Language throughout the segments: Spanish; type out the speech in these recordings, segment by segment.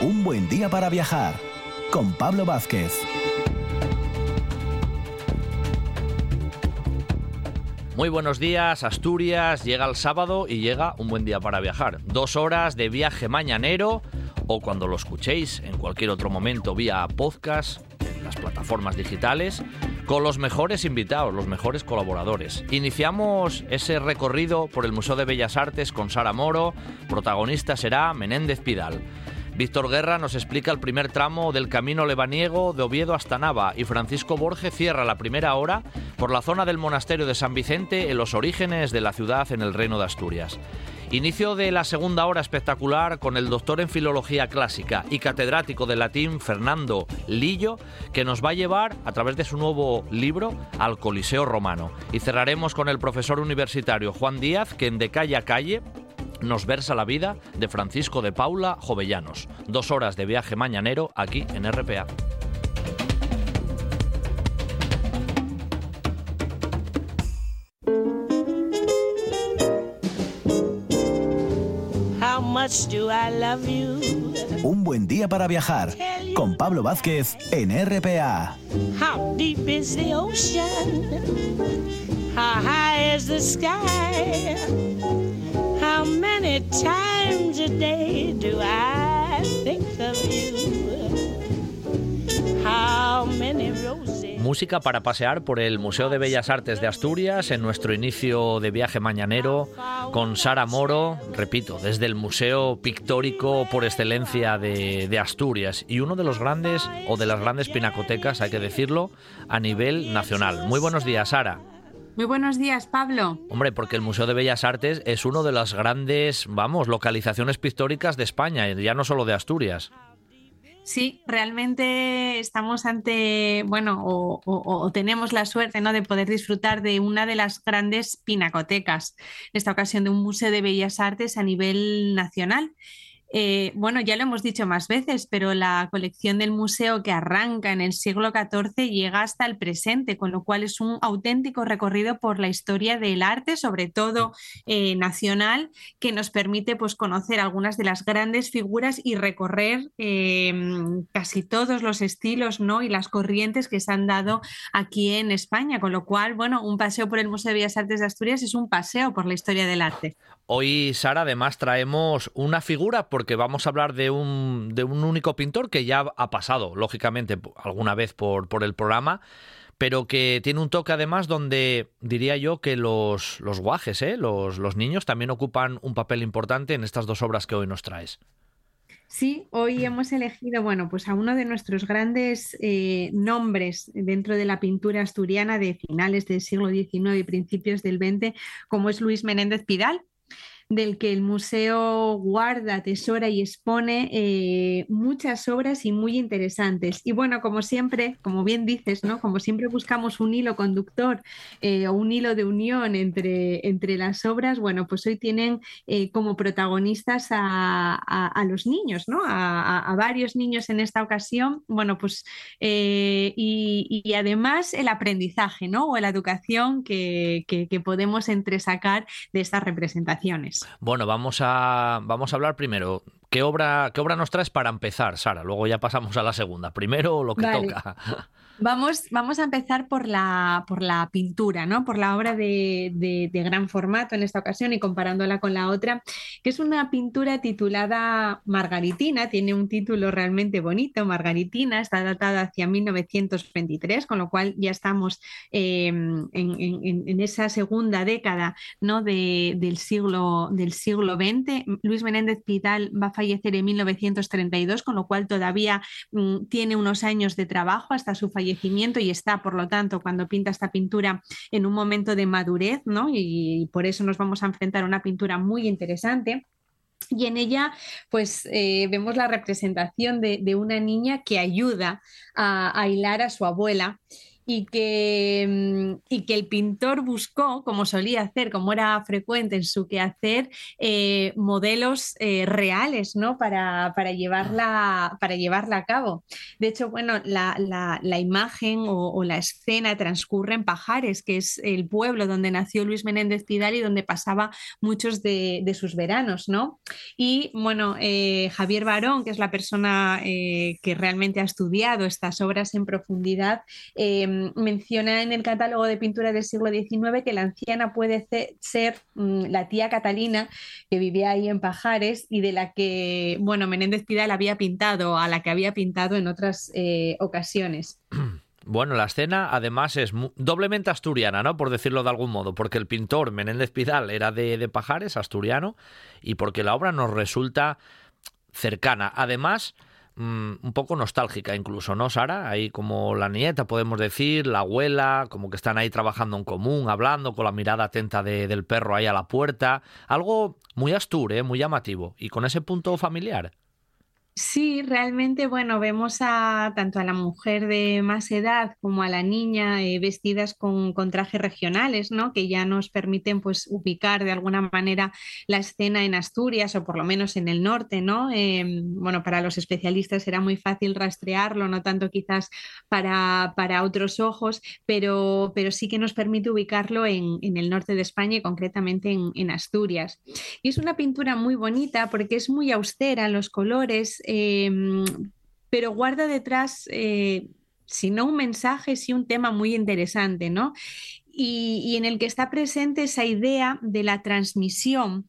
Un buen día para viajar con Pablo Vázquez. Muy buenos días, Asturias. Llega el sábado y llega un buen día para viajar. Dos horas de viaje mañanero o cuando lo escuchéis en cualquier otro momento vía podcast, en las plataformas digitales, con los mejores invitados, los mejores colaboradores. Iniciamos ese recorrido por el Museo de Bellas Artes con Sara Moro. Protagonista será Menéndez Pidal. Víctor Guerra nos explica el primer tramo del camino lebaniego de Oviedo hasta Nava y Francisco Borge cierra la primera hora por la zona del monasterio de San Vicente en los orígenes de la ciudad en el Reino de Asturias. Inicio de la segunda hora espectacular con el doctor en Filología Clásica y catedrático de latín Fernando Lillo, que nos va a llevar, a través de su nuevo libro, al Coliseo Romano. Y cerraremos con el profesor universitario Juan Díaz, que en De Calle a Calle nos versa la vida de Francisco de Paula Jovellanos. Dos horas de viaje mañanero aquí en RPA. Un buen día para viajar con Pablo Vázquez en RPA. How deep is the ocean? Música para pasear por el Museo de Bellas Artes de Asturias en nuestro inicio de viaje mañanero con Sara Moro, repito, desde el Museo Pictórico por excelencia de, Asturias y uno de los grandes o de las grandes pinacotecas, hay que decirlo, a nivel nacional. Muy buenos días, Sara. Muy buenos días, Pablo. Hombre, porque el Museo de Bellas Artes es uno de las grandes, vamos, localizaciones pictóricas de España, ya no solo de Asturias. Sí, realmente estamos ante, bueno, o, tenemos la suerte ¿no? de poder disfrutar de una de las grandes pinacotecas, en esta ocasión de un Museo de Bellas Artes a nivel nacional. Eh, bueno, ya lo hemos dicho más veces, pero la colección del museo que arranca en el siglo XIV llega hasta el presente, con lo cual es un auténtico recorrido por la historia del arte, sobre todo eh, nacional, que nos permite pues, conocer algunas de las grandes figuras y recorrer em, casi todos los estilos ¿no? y las corrientes que se han dado aquí en España, con lo cual, bueno, un paseo por el Museo de Bellas Artes de Asturias es un paseo por la historia del arte. Hoy, Sara, además traemos una figura porque vamos a hablar de un, de un único pintor que ya ha pasado, lógicamente, alguna vez por, por el programa, pero que tiene un toque además donde diría yo que los, los guajes, ¿eh? los, los niños también ocupan un papel importante en estas dos obras que hoy nos traes. Sí, hoy hemos elegido, bueno, pues a uno de nuestros grandes eh, nombres dentro de la pintura asturiana de finales del siglo XIX y principios del XX, como es Luis Menéndez Pidal, del que el museo guarda, atesora y expone eh, muchas obras y muy interesantes. Y bueno, como siempre, como bien dices, ¿no? Como siempre buscamos un hilo conductor eh, o un hilo de unión entre, entre las obras, bueno, pues hoy tienen eh, como protagonistas a, los niños, ¿no? A, varios niños en esta ocasión, bueno, pues y, además el aprendizaje, ¿no? O la educación que, que podemos entresacar de estas representaciones. Bueno, vamos a, vamos a hablar primero. ¿Qué obra, ¿Qué obra nos traes para empezar, Sara? Luego ya pasamos a la segunda. Primero lo que toca. Vamos, vamos a empezar por la, por la pintura, ¿no? por la obra de, gran formato en esta ocasión y comparándola con la otra, que es una pintura titulada Margaritina, tiene un título realmente bonito, Margaritina, está datada hacia 1923, con lo cual ya estamos em, en, esa segunda década ¿no? del, siglo, del siglo XX. Luis Menéndez Pidal va a fallecer en 1932, con lo cual todavía mm, tiene unos años de trabajo hasta su fallecimiento y está, por lo tanto, cuando pinta esta pintura en un momento de madurez, ¿no? Y, por eso nos vamos a enfrentar a una pintura muy interesante. Y en ella, pues eh, vemos la representación de, una niña que ayuda a, a hilar a su abuela y que, mm, y que el pintor buscó, como solía hacer, como era frecuente en su quehacer, eh, modelos eh, reales ¿no? para, llevarla, para llevarla a cabo. De hecho, bueno, la, imagen o, la escena transcurre en Pajares, que es el pueblo donde nació Luis Menéndez Pidal y donde pasaba muchos de, sus veranos. ¿no? Y bueno, eh, Javier Barón, que es la persona que realmente ha estudiado estas obras en profundidad, menciona en el catálogo de pintura del siglo XIX que la anciana puede ser mm, la tía Catalina, que vivía ahí en Pajares y de la que, bueno, Menéndez Pidal había pintado, a la que había pintado en otras eh, ocasiones. Bueno, la escena además es doblemente asturiana, ¿no? Por decirlo de algún modo, porque el pintor Menéndez Pidal era de, de Pajares, asturiano, y porque la obra nos resulta cercana. Además, Mm, un poco nostálgica incluso, ¿no, Sara? Ahí como la nieta, podemos decir, la abuela, como que están ahí trabajando en común, hablando, con la mirada atenta del perro ahí a la puerta. Algo muy astur, ¿eh? muy llamativo, y con ese punto familiar. Sí, realmente, bueno, vemos a tanto a la mujer de más edad como a la niña eh, vestidas con, trajes regionales, ¿no? Que ya nos permiten, pues, ubicar de alguna manera la escena en Asturias o por lo menos en el norte, ¿no? Em, bueno, para los especialistas era muy fácil rastrearlo, no tanto quizás para, para otros ojos, pero, pero sí que nos permite ubicarlo en, el norte de España y concretamente en, en Asturias. Y es una pintura muy bonita porque es muy austera en los colores Em, pero guarda detrás, eh, si no un mensaje, sí un tema muy interesante, ¿no? y, en el que está presente esa idea de la transmisión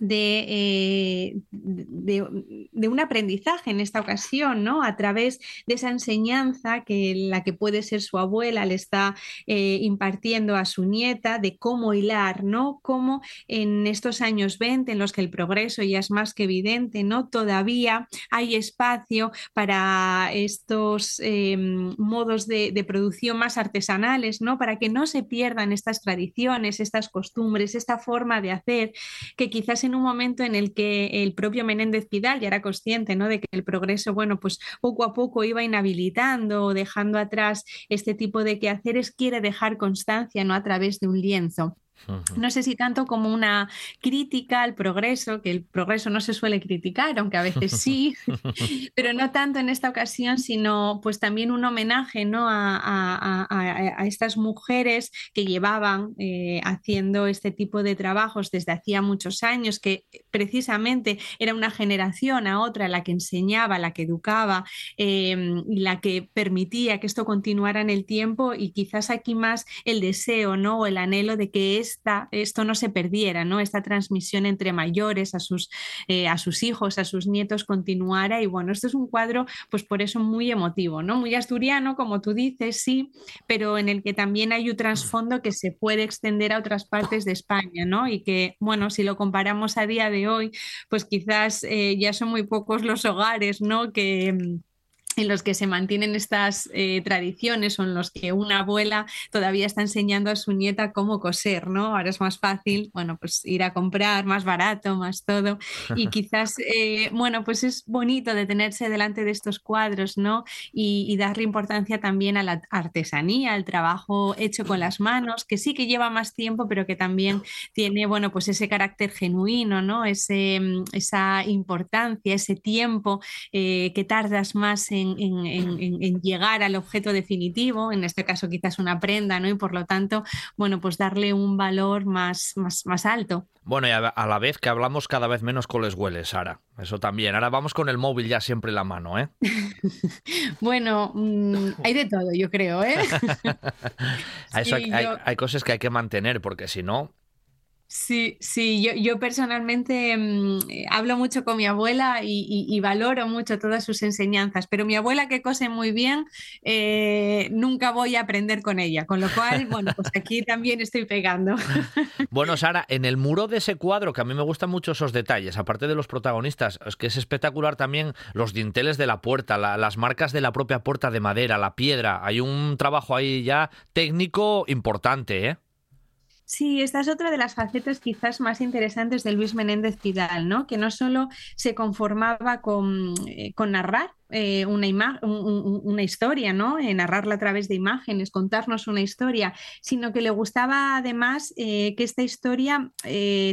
eh, de, de, un aprendizaje en esta ocasión, ¿no? A través de esa enseñanza que la que puede ser su abuela le está eh, impartiendo a su nieta de cómo hilar, ¿no? Cómo en estos años 20, en los que el progreso ya es más que evidente, ¿no? Todavía hay espacio para estos em, modos de, de, producción más artesanales, ¿no? Para que no se pierdan estas tradiciones, estas costumbres, esta forma de hacer que quizás en un momento en el que el propio Menéndez Pidal ya era consciente ¿no? de que el progreso, bueno, pues poco a poco iba inhabilitando o dejando atrás este tipo de quehaceres, quiere dejar constancia ¿no? a través de un lienzo. No sé si tanto como una crítica al progreso, que el progreso no se suele criticar, aunque a veces sí, pero no tanto en esta ocasión, sino pues también un homenaje ¿no? a, estas mujeres que llevaban eh, haciendo este tipo de trabajos desde hacía muchos años, que precisamente era una generación a otra la que enseñaba, la que educaba em, y la que permitía que esto continuara en el tiempo y quizás aquí más el deseo ¿no? o el anhelo de que esto no se perdiera, ¿no? Esta transmisión entre mayores a sus, eh, a sus hijos, a sus nietos continuara. Y bueno, esto es un cuadro, pues por eso muy emotivo, ¿no? Muy asturiano, como tú dices, sí, pero en el que también hay un trasfondo que se puede extender a otras partes de España, ¿no? Y que, bueno, si lo comparamos a día de hoy, pues quizás eh, ya son muy pocos los hogares, ¿no? Que mm, en los que se mantienen estas eh, tradiciones o en los que una abuela todavía está enseñando a su nieta cómo coser, ¿no? Ahora es más fácil, bueno, pues ir a comprar, más barato, más todo. Y quizás, eh, bueno, pues es bonito detenerse delante de estos cuadros, ¿no? Y, darle importancia también a la artesanía, al trabajo hecho con las manos, que sí que lleva más tiempo, pero que también tiene, bueno, pues ese carácter genuino, ¿no? Ese, esa importancia, ese tiempo eh, que tardas más en en, llegar al objeto definitivo, en este caso quizás una prenda, ¿no? Y por lo tanto, bueno, pues darle un valor más, más, más alto. Bueno, y a, la vez que hablamos cada vez menos con les hueles, Sara. Eso también. Ahora vamos con el móvil ya siempre en la mano, ¿eh? bueno, mm, hay de todo, yo creo, ¿eh? hay, cosas que hay que mantener, porque si no, Sí, sí, yo, yo personalmente mm, eh, hablo mucho con mi abuela y, valoro mucho todas sus enseñanzas, pero mi abuela que cose muy bien, eh, nunca voy a aprender con ella, con lo cual, bueno, pues aquí también estoy pegando. Bueno, Sara, en el muro de ese cuadro, que a mí me gustan mucho esos detalles, aparte de los protagonistas, es que es espectacular también los dinteles de la puerta, las marcas de la propia puerta de madera, la piedra, hay un trabajo ahí ya técnico importante, ¿eh? Sí, esta es otra de las facetas quizás más interesantes de Luis Menéndez Pidal, ¿no? Que no solo se conformaba con, eh, con narrar, eh, una, una, historia, ¿no? narrarla a través de imágenes, contarnos una historia, sino que le gustaba además que esta historia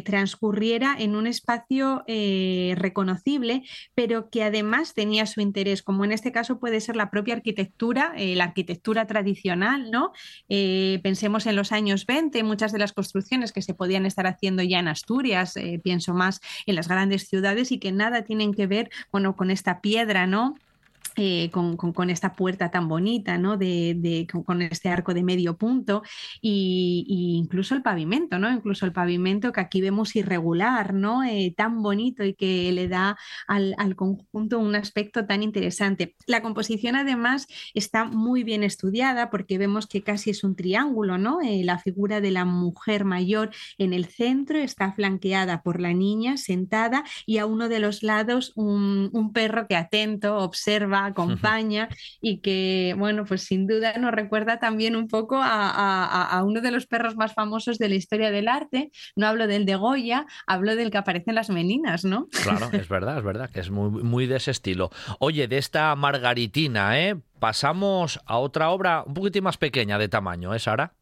transcurriera en un espacio reconocible, pero que además tenía su interés, como en este caso puede ser la propia arquitectura, la arquitectura tradicional, ¿no? pensemos en los años 20, muchas de las construcciones que se podían estar haciendo ya en Asturias, pienso más en las grandes ciudades y que nada tienen que ver, bueno, con esta piedra, ¿no? Eh, con, esta puerta tan bonita, ¿no? De, con, este arco de medio punto y, incluso el pavimento, ¿no? Incluso el pavimento que aquí vemos irregular, ¿no? Eh, tan bonito y que le da al, conjunto un aspecto tan interesante. La composición además está muy bien estudiada porque vemos que casi es un triángulo, ¿no? Eh, la figura de la mujer mayor en el centro está flanqueada por la niña sentada y a uno de los lados un perro que atento observa acompaña y que, bueno, pues sin duda nos recuerda también un poco a, uno de los perros más famosos de la historia del arte. No hablo del de Goya, hablo del que aparece en las meninas, ¿no? Claro, es verdad, es verdad, que es muy, muy de ese estilo. Oye, de esta Margaritina, ¿eh? Pasamos a otra obra un poquitín más pequeña de tamaño, ¿eh, Sara?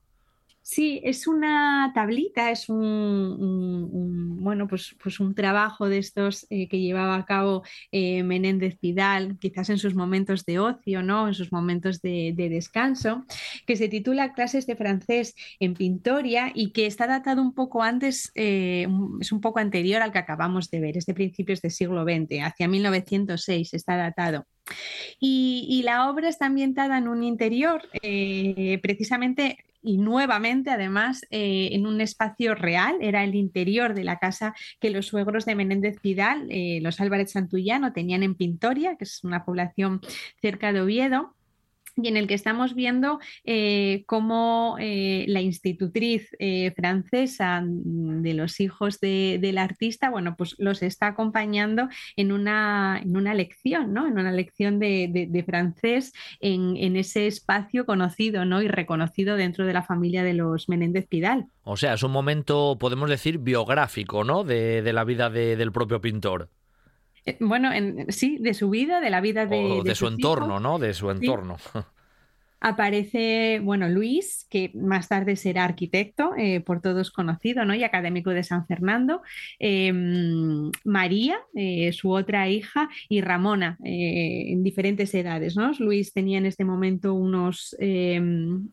Sí, es una tablita, es un, bueno, pues, pues, un trabajo de estos eh, que llevaba a cabo eh, Menéndez Pidal, quizás en sus momentos de ocio, ¿no? En sus momentos de, descanso, que se titula Clases de francés en Pintoria y que está datado un poco antes, eh, es un poco anterior al que acabamos de ver, es de principios del siglo XX, hacia 1906 está datado. Y, la obra está ambientada en un interior, precisamente y nuevamente, además, eh, en un espacio real, era el interior de la casa que los suegros de Menéndez Pidal, eh, los Álvarez Santullano, tenían en Pintoria, que es una población cerca de Oviedo y en el que estamos viendo eh, cómo eh, la institutriz eh, francesa de los hijos del artista, bueno, pues los está acompañando en una, en una lección, ¿no? En una lección de, francés en, ese espacio conocido, ¿no? Y reconocido dentro de la familia de los Menéndez Pidal. O sea, es un momento, podemos decir, biográfico, ¿no? De, la vida del propio pintor. Eh, bueno, sí, de su vida, de la vida de, de, su entorno, ¿no? De su entorno. Aparece, bueno, Luis, que más tarde será arquitecto, eh, por todos conocido, ¿no? Y académico de San Fernando. Em, María, eh, su otra hija, y Ramona, en diferentes edades, ¿no? Luis tenía en este momento unos em,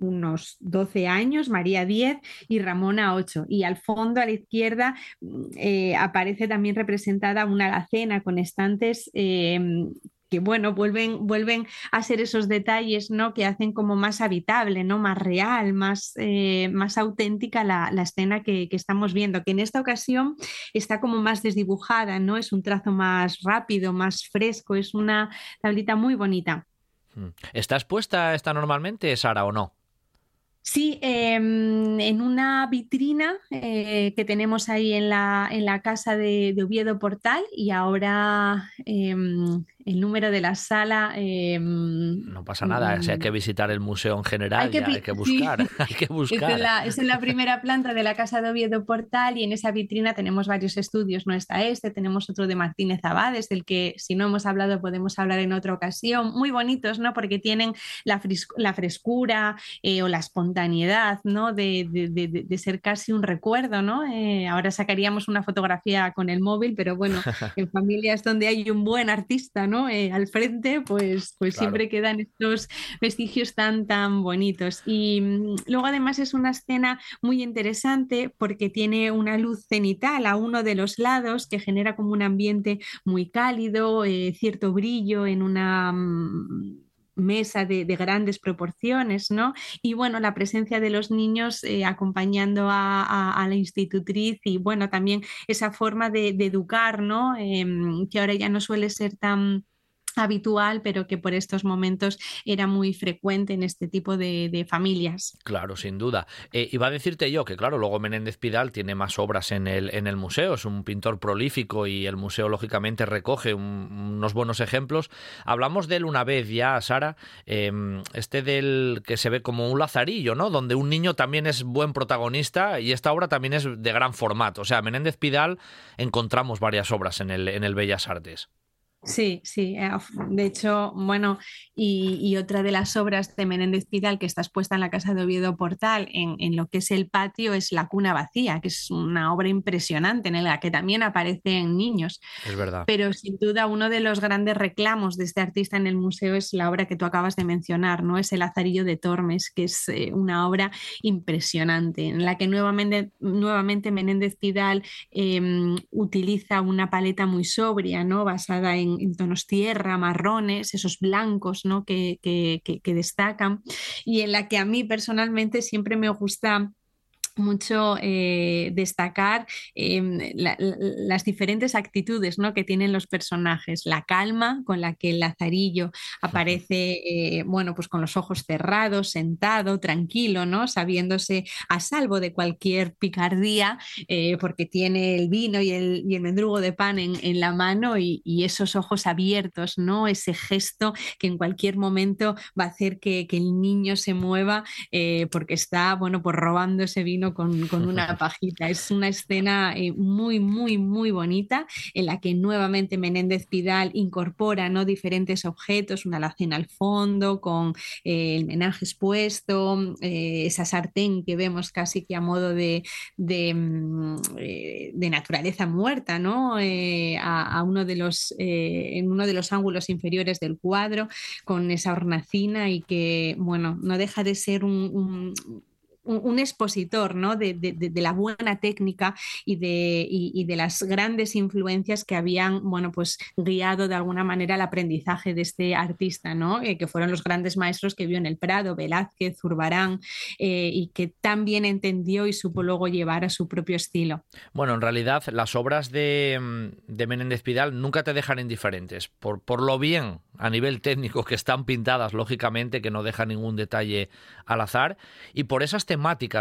unos 12 años, María 10 y Ramona 8. Y al fondo, a la izquierda, mm, eh, aparece también representada una alacena con estantes em, que bueno, vuelven, vuelven a ser esos detalles ¿no? que hacen como más habitable, ¿no? más real, más, eh, más auténtica la, escena que, que, estamos viendo, que en esta ocasión está como más desdibujada, ¿no? es un trazo más rápido, más fresco, es una tablita muy bonita. Hmm. ¿Estás puesta esta normalmente, Sara, o no? Sí, em, en una vitrina eh, que tenemos ahí en la, en la casa de, Oviedo Portal y ahora em, el número de la sala. Em, no pasa nada, si hay que visitar el museo en general, hay que, hay que buscar. hay que buscar. Es, en la, primera planta de la Casa de Oviedo Portal y en esa vitrina tenemos varios estudios. No está este, tenemos otro de Martínez Abades, del que si no hemos hablado podemos hablar en otra ocasión. Muy bonitos, ¿no? Porque tienen la, la frescura eh, o la espontaneidad, ¿no? De, de, ser casi un recuerdo, ¿no? Eh, ahora sacaríamos una fotografía con el móvil, pero bueno, en familias donde hay un buen artista, ¿no? Eh, al frente, pues, pues siempre quedan estos vestigios tan, tan bonitos. Y mm, luego además es una escena muy interesante porque tiene una luz cenital a uno de los lados que genera como un ambiente muy cálido, eh, cierto brillo en una mm, mesa de, grandes proporciones, ¿no? Y bueno, la presencia de los niños eh, acompañando a, la institutriz y bueno, también esa forma de, educar, ¿no? Em, que ahora ya no suele ser tan habitual, pero que por estos momentos era muy frecuente en este tipo de, familias. Claro, sin duda. Eh, iba a decirte yo que, claro, luego Menéndez Pidal tiene más obras en el, en el museo, es un pintor prolífico y el museo, lógicamente, recoge unos buenos ejemplos. Hablamos de él una vez ya, Sara, em, este del que se ve como un lazarillo, ¿no? Donde un niño también es buen protagonista y esta obra también es de gran formato. O sea, Menéndez Pidal encontramos varias obras en el, en el Bellas Artes. Sí, sí. Eh, de hecho, bueno, y, otra de las obras de Menéndez Pidal que está expuesta en la Casa de Oviedo Portal, en, lo que es el patio, es La Cuna Vacía, que es una obra impresionante en la que también aparecen niños. Es verdad. Pero sin duda uno de los grandes reclamos de este artista en el museo es la obra que tú acabas de mencionar, ¿no? Es El Lazarillo de Tormes, que es eh, una obra impresionante, en la que nuevamente, nuevamente Menéndez Pidal em, utiliza una paleta muy sobria, ¿no? Basada en en, tonos tierra, marrones, esos blancos ¿no? que, que destacan, y en la que a mí personalmente siempre me gusta mucho eh, destacar em, las diferentes actitudes ¿no? que tienen los personajes, la calma con la que el Lazarillo aparece, eh, bueno, pues con los ojos cerrados, sentado, tranquilo, ¿no? sabiéndose a salvo de cualquier picardía, eh, porque tiene el vino y el, y el mendrugo de pan en, en la mano y, y, esos ojos abiertos, ¿no? ese gesto que en cualquier momento va a hacer que, que el niño se mueva porque está, bueno, pues robando ese vino con, una pajita. Es una escena eh, muy, muy, muy bonita en la que nuevamente Menéndez Pidal incorpora ¿no? diferentes objetos, una alacena al fondo con eh, el menaje expuesto, eh, esa sartén que vemos casi que a modo de, de, mm, naturaleza muerta, ¿no? A, uno de los, en uno de los ángulos inferiores del cuadro con esa hornacina y que, bueno, no deja de ser un un, expositor ¿no? de, la buena técnica y de, de, las grandes influencias que habían bueno, pues, guiado de alguna manera el aprendizaje de este artista, ¿no? Eh, que fueron los grandes maestros que vio en el Prado, Velázquez, Zurbarán, eh, y que tan bien entendió y supo luego llevar a su propio estilo. Bueno, en realidad las obras de, de Menéndez Pidal nunca te dejan indiferentes, por, por lo bien a nivel técnico que están pintadas, lógicamente, que no deja ningún detalle al azar, y por esas temáticas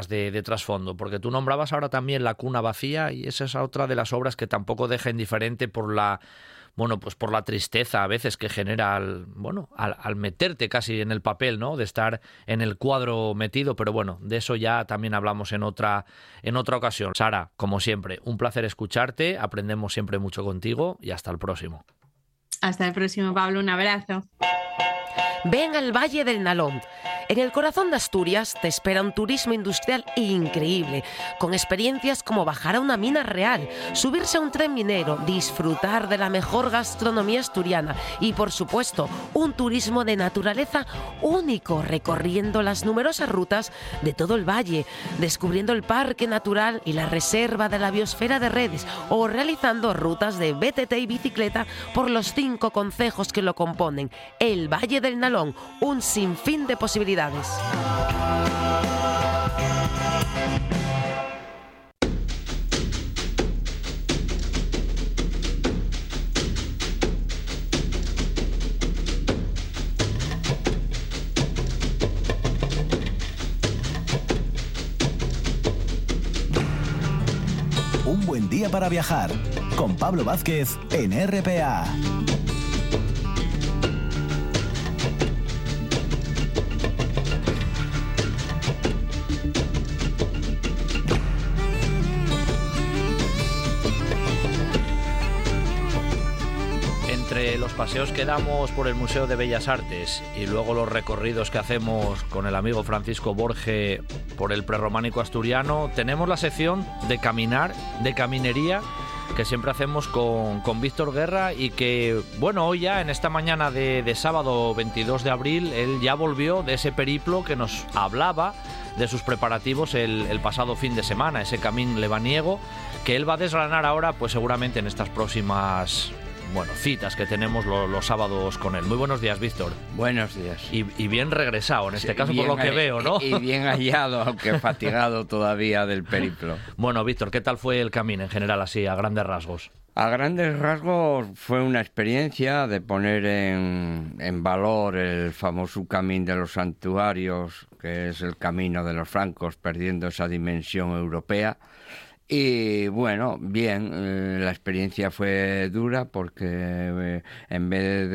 de, trasfondo, porque tú nombrabas ahora también La cuna vacía, y esa es otra de las obras que tampoco deja indiferente por la bueno, pues por la tristeza a veces que genera al, bueno, al, meterte casi en el papel, ¿no? De estar en el cuadro metido, pero bueno, de eso ya también hablamos en otra, en otra ocasión. Sara, como siempre, un placer escucharte, aprendemos siempre mucho contigo y hasta el próximo. Hasta el próximo, Pablo. Un abrazo. Ven al Valle del Nalón. En el corazón de Asturias te espera un turismo industrial increíble, con experiencias como bajar a una mina real, subirse a un tren minero, disfrutar de la mejor gastronomía asturiana y, por supuesto, un turismo de naturaleza único, recorriendo las numerosas rutas de todo el valle, descubriendo el parque natural y la reserva de la biosfera de redes o realizando rutas de BTT y bicicleta por los cinco concejos que lo componen. El Valle del Nalón un sinfín de posibilidades. Un buen día para viajar con Pablo Vázquez en RPA. Paseos que damos por el Museo de Bellas Artes y luego los recorridos que hacemos con el amigo Francisco Borge por el prerrománico asturiano, tenemos la sección de caminar, de caminería, que siempre hacemos con, con Víctor Guerra y que, bueno, hoy ya en esta mañana de, sábado 22 de abril, él ya volvió de ese periplo que nos hablaba de sus preparativos el, el pasado fin de semana, ese camino lebaniego que él va a desgranar ahora, pues seguramente en estas próximas bueno, citas que tenemos los sábados con él. Muy buenos días, Víctor. Buenos días. Y, bien regresado, en este caso por lo que veo, ¿no? Y, bien hallado, aunque fatigado todavía del periplo. Bueno, Víctor, ¿qué tal fue el camino en general, así, a grandes rasgos? A grandes rasgos fue una experiencia de poner en, en valor el famoso camino de los santuarios, que es el camino de los francos, perdiendo esa dimensión europea y bueno, bien, eh, la experiencia fue dura porque eh, en vez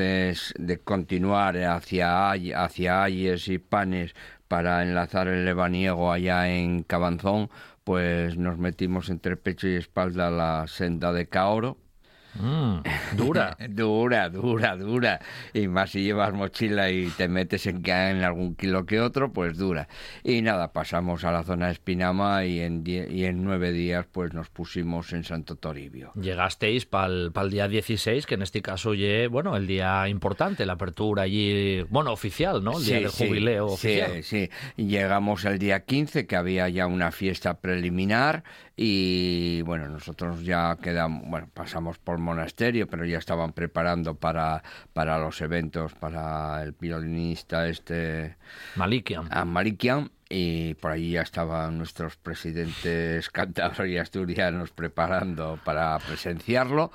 de, continuar hacia, hacia Ayes y Panes para enlazar el lebaniego allá en Cabanzón, pues nos metimos entre pecho y espalda la senda de Caoro Mm, dura. dura, dura, dura. Y más si llevas mochila y te metes en, en algún kilo que otro, pues dura. Y nada, pasamos a la zona de Espinama y en, y en nueve días pues nos pusimos en Santo Toribio. Llegasteis para el día 16, que en este caso ye, bueno, el día importante, la apertura allí, bueno, oficial, ¿no? El día del jubileo oficial. Sí, sí. Llegamos el día 15, que había ya una fiesta preliminar y bueno, nosotros ya quedamos, bueno, pasamos por monasterio, pero ya estaban preparando para, para los eventos, para el violinista este... Malikian. A Malikian y por allí ya estaban nuestros presidentes cántabros y asturianos preparando para presenciarlo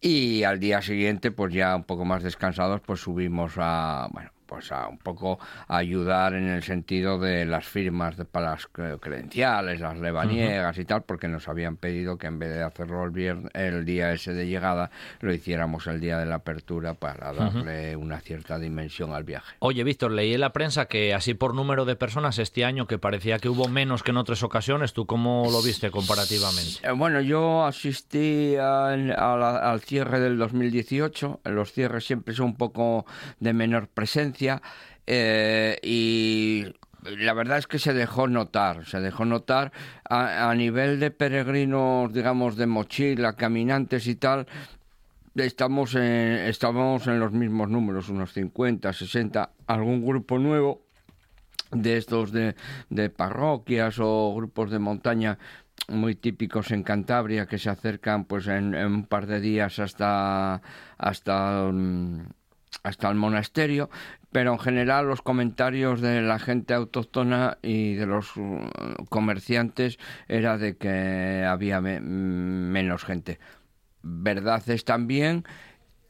y al día siguiente pues ya un poco más descansados pues subimos a bueno pues a un poco ayudar en el sentido de las firmas de, para las credenciales, las levaniegas y tal, porque nos habían pedido que en vez de hacerlo el, viernes, el día ese de llegada, lo hiciéramos el día de la apertura para darle una cierta dimensión al viaje. Oye, Víctor, leí en la prensa que así por número de personas este año, que parecía que hubo menos que en otras ocasiones, ¿tú cómo lo viste comparativamente? Eh, bueno, yo asistí al cierre del 2018, los cierres siempre son un poco de menor presencia, eh, y la verdad es que se dejó notar, se dejó notar a, nivel de peregrinos, digamos, de mochila, caminantes y tal, estamos en, estamos en los mismos números, unos 50, 60, algún grupo nuevo de estos de, de parroquias o grupos de montaña muy típicos en Cantabria que se acercan pues en, en un par de días hasta hasta mm, hasta el monasterio, pero en general los comentarios de la gente autóctona y de los uh, comerciantes era de que había menos gente. Verdad es también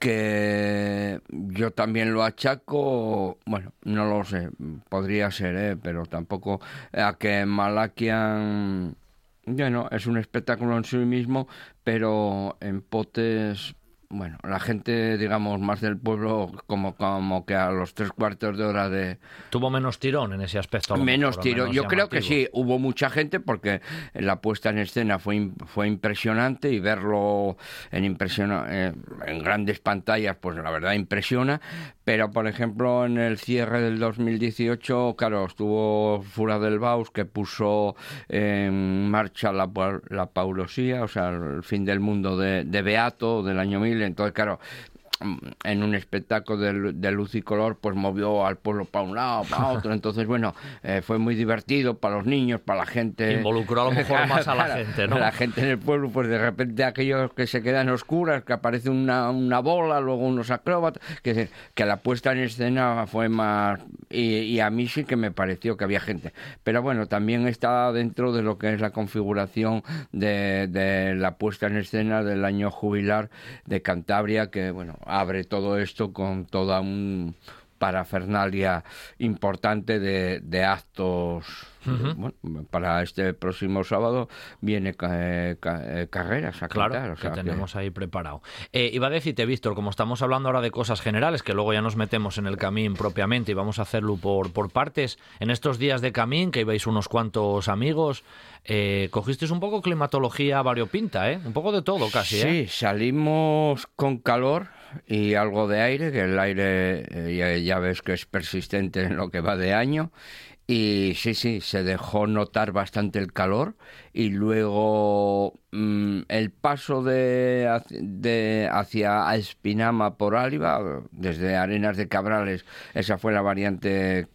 que yo también lo achaco, bueno, no lo sé, podría ser, ¿eh? pero tampoco a que Malakian, bueno, es un espectáculo en sí mismo, pero en potes bueno, la gente, digamos, más del pueblo, como, como que a los tres cuartos de hora de... Tuvo menos tirón en ese aspecto. Menos tirón. Yo creo que sí, hubo mucha gente porque la puesta en escena fue, fue impresionante y verlo en, impresiona, eh, en grandes pantallas, pues la verdad impresiona. Pero, por ejemplo, en el cierre del 2018, claro, estuvo Fura del Baus que puso en marcha la, la paulosía, o sea, el fin del mundo de, de Beato del año 1000 entonces, claro, en un espectáculo de, luz y color, pues movió al pueblo para un lado, para otro. Entonces, bueno, eh, fue muy divertido para los niños, para la gente. Involucró a lo mejor más a la gente, ¿no? La gente en el pueblo, pues de repente aquellos que se quedan oscuras, que aparece una, una bola, luego unos acróbatas, que, que la puesta en escena fue más. Y, a mí sí que me pareció que había gente. Pero bueno, también está dentro de lo que es la configuración de, de la puesta en escena del año jubilar de Cantabria, que, bueno, abre todo esto con toda un parafernalia importante de, de actos. bueno, para este próximo sábado viene eh, eh, carreras a claro, que tenemos ahí preparado. Eh, iba a decirte, Víctor, como estamos hablando ahora de cosas generales, que luego ya nos metemos en el camín propiamente y vamos a hacerlo por, por partes, en estos días de camín, que ibais unos cuantos amigos, cogisteis un poco climatología variopinta, ¿eh? Un poco de todo casi, Sí, salimos con calor, y algo de aire, que el aire eh, ya, ves que es persistente en lo que va de año. Y sí, sí, se dejó notar bastante el calor y luego mm, el paso de, de, hacia Espinama por Áliva, desde Arenas de Cabrales, esa fue la variante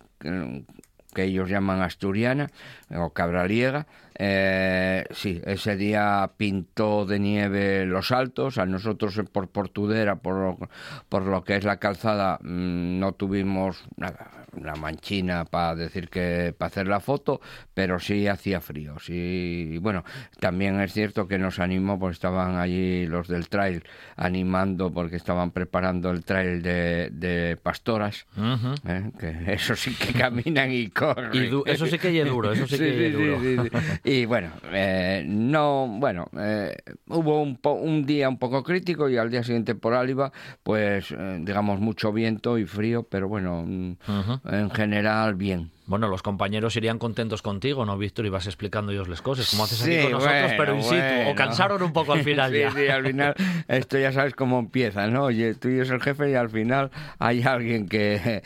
que ellos llaman asturiana o cabraliega, eh, sí, ese día pintó de nieve los altos. A nosotros por Portudera, por, por lo que es la calzada, mm, no tuvimos nada, una manchina para decir que para hacer la foto, pero sí hacía frío. Sí, bueno, también es cierto que nos animó, porque estaban allí los del trail animando, porque estaban preparando el trail de, de pastoras, ¿eh? que eso sí que caminan y corren. Y eso sí que es duro, eso sí, que es duro. Y bueno, eh, no, bueno, eh, hubo un, un, día un poco crítico y al día siguiente por Áliva, pues eh, digamos mucho viento y frío, pero bueno, mm, en general bien. Bueno, los compañeros irían contentos contigo, ¿no, Víctor? Ibas explicando ellos las cosas, como haces aquí con nosotros, pero in situ. O cansaron un poco al final ya. Sí, al final esto ya sabes cómo empieza, ¿no? Oye, tú y yo es el jefe y al final hay alguien que,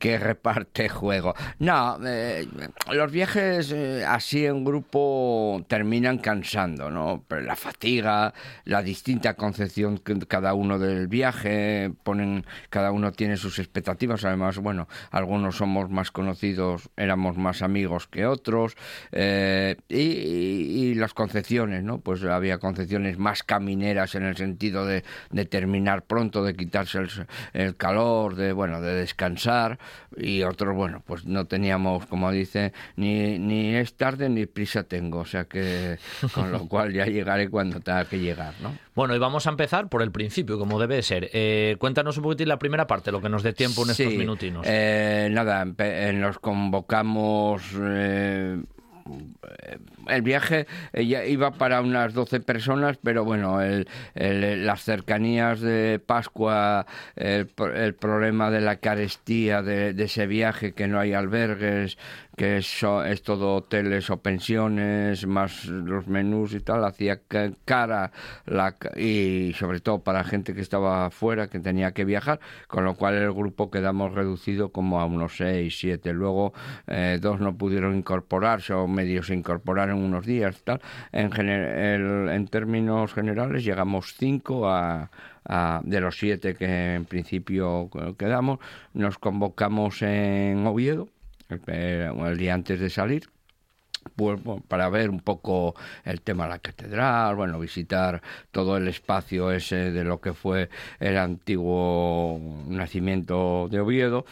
que reparte juego. No, eh, los viajes eh, así en grupo terminan cansando, ¿no? Pero la fatiga, la distinta concepción que cada uno del viaje, ponen, cada uno tiene sus expectativas. Además, bueno, algunos somos más conocidos, éramos más amigos que otros, eh, y, las concepciones, ¿no? Pues había concepciones más camineras en el sentido de, de terminar pronto, de quitarse el, el calor, de bueno, de descansar y otros, bueno, pues no teníamos, como dice, ni, ni es tarde ni prisa tengo, o sea que con lo cual ya llegaré cuando tenga que llegar, ¿no? Bueno, y vamos a empezar por el principio, como debe ser. Eh, cuéntanos un poquitín la primera parte, lo que nos dé tiempo en estos minutinos. Eh, nada, eh, nos convocamos eh, el viaje ya iba para unas 12 personas, pero bueno, el, las cercanías de Pascua, el, problema de la carestía de, ese viaje, que no hay albergues, que es, es todo hoteles o pensiones, más los menús y tal, hacía cara y sobre todo para gente que estaba afuera, que tenía que viajar, con lo cual el grupo quedamos reducido como a unos 6, 7. Luego eh, dos no pudieron incorporarse o medio se incorporaron unos días. tal En, términos generales llegamos 5 a, de los siete que en principio quedamos, nos convocamos en Oviedo, el, día antes de salir, pues, para ver un poco el tema de la catedral, bueno, visitar todo el espacio ese de lo que fue el antiguo nacimiento de Oviedo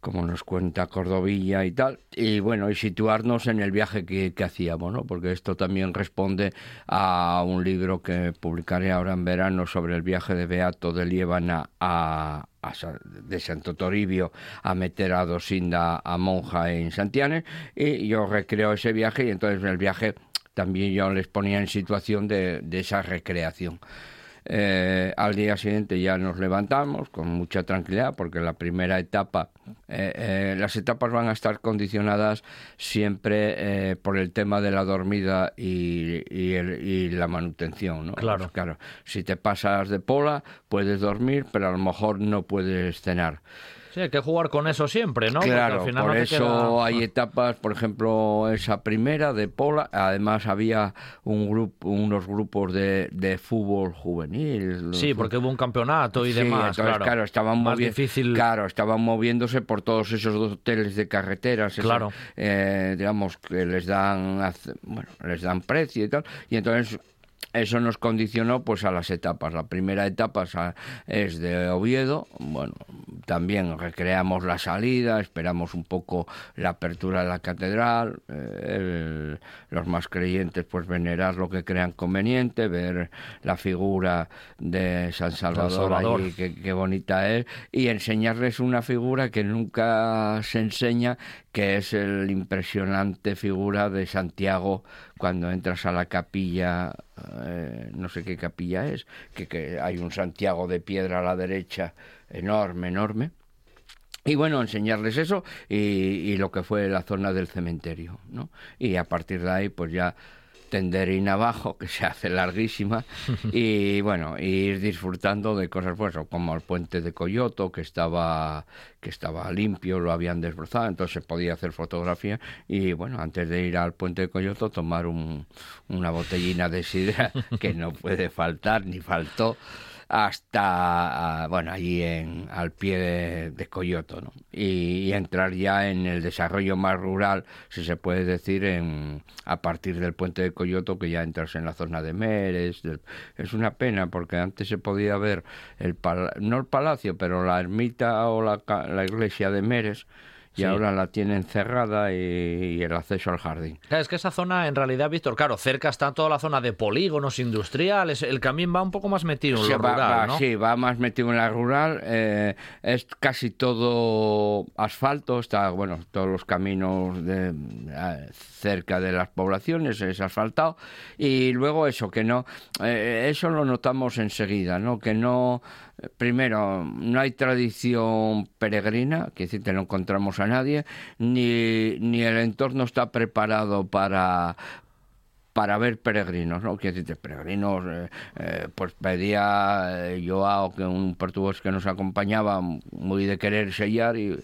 como nos cuenta Cordovilla y tal, y bueno, y situarnos en el viaje que, hacíamos, ¿no? Porque esto también responde a un libro que publicaré ahora en verano sobre el viaje de Beato de Liébana a, de Santo Toribio a meter a Dosinda a monja en Santianes, y yo recreo ese viaje y entonces en el viaje también yo les ponía en situación de esa recreación. Eh, al día siguiente ya nos levantamos con mucha tranquilidad porque la primera etapa, eh, eh, las etapas van a estar condicionadas siempre por el tema de la dormida y, y, la manutención. ¿no? Claro. Pues claro. Si te pasas de pola, puedes dormir, pero a lo mejor no puedes cenar. Sí, hay que jugar con eso siempre, ¿no? Claro, por eso hay etapas, por ejemplo, esa primera de Pola, además había un grupo, unos grupos de, de fútbol juvenil. Sí, porque hubo un campeonato y demás, claro. estaban difícil. Claro, estaban moviéndose por todos esos hoteles de carreteras, claro. Eh, digamos que les dan, bueno, les dan precio y tal, y entonces eso nos condicionó pues a las etapas. La primera etapa es de Oviedo, bueno, también recreamos la salida, esperamos un poco la apertura de la catedral, eh, los más creyentes pues venerar lo que crean conveniente, ver la figura de San Salvador, allí, qué bonita es, y enseñarles una figura que nunca se enseña, que es el impresionante figura de Santiago cuando entras a la capilla, eh, no sé qué capilla es, que, que, hay un Santiago de piedra a la derecha enorme, enorme. Y bueno, enseñarles eso y, y lo que fue la zona del cementerio, ¿no? Y a partir de ahí, pues ya tenderín abajo, que se hace larguísima, y bueno, ir disfrutando de cosas, pues, como el puente de Coyoto, que estaba, que estaba limpio, lo habían desbrozado, entonces se podía hacer fotografía, y bueno, antes de ir al puente de Coyoto, tomar un, una botellina de sidra, que no puede faltar, ni faltó, hasta, bueno, allí en, al pie de, Coyoto. Y, entrar ya en el desarrollo más rural, si se puede decir, en, a partir del puente de Coyoto, que ya entras en la zona de Meres. es una pena, porque antes se podía ver, el no el palacio, pero la ermita o la, la iglesia de Meres, y ahora la tienen cerrada y, el acceso al jardín. es que esa zona, en realidad, Víctor, claro, cerca está toda la zona de polígonos industriales, el camino va un poco más metido en lo rural, ¿no? Sí, va más metido en la rural, eh, es casi todo asfalto, está, bueno, todos los caminos de, cerca de las poblaciones es asfaltado, y luego eso, que no, eh, eso lo notamos enseguida, ¿no? Que no primero, no hay tradición peregrina, que decir, no encontramos a nadie, ni, ni el entorno está preparado para, para ver peregrinos, ¿no? Quiero decir, peregrinos, eh, eh, pues pedía eh, Joao, que un portugués que nos acompañaba, muy de querer sellar y,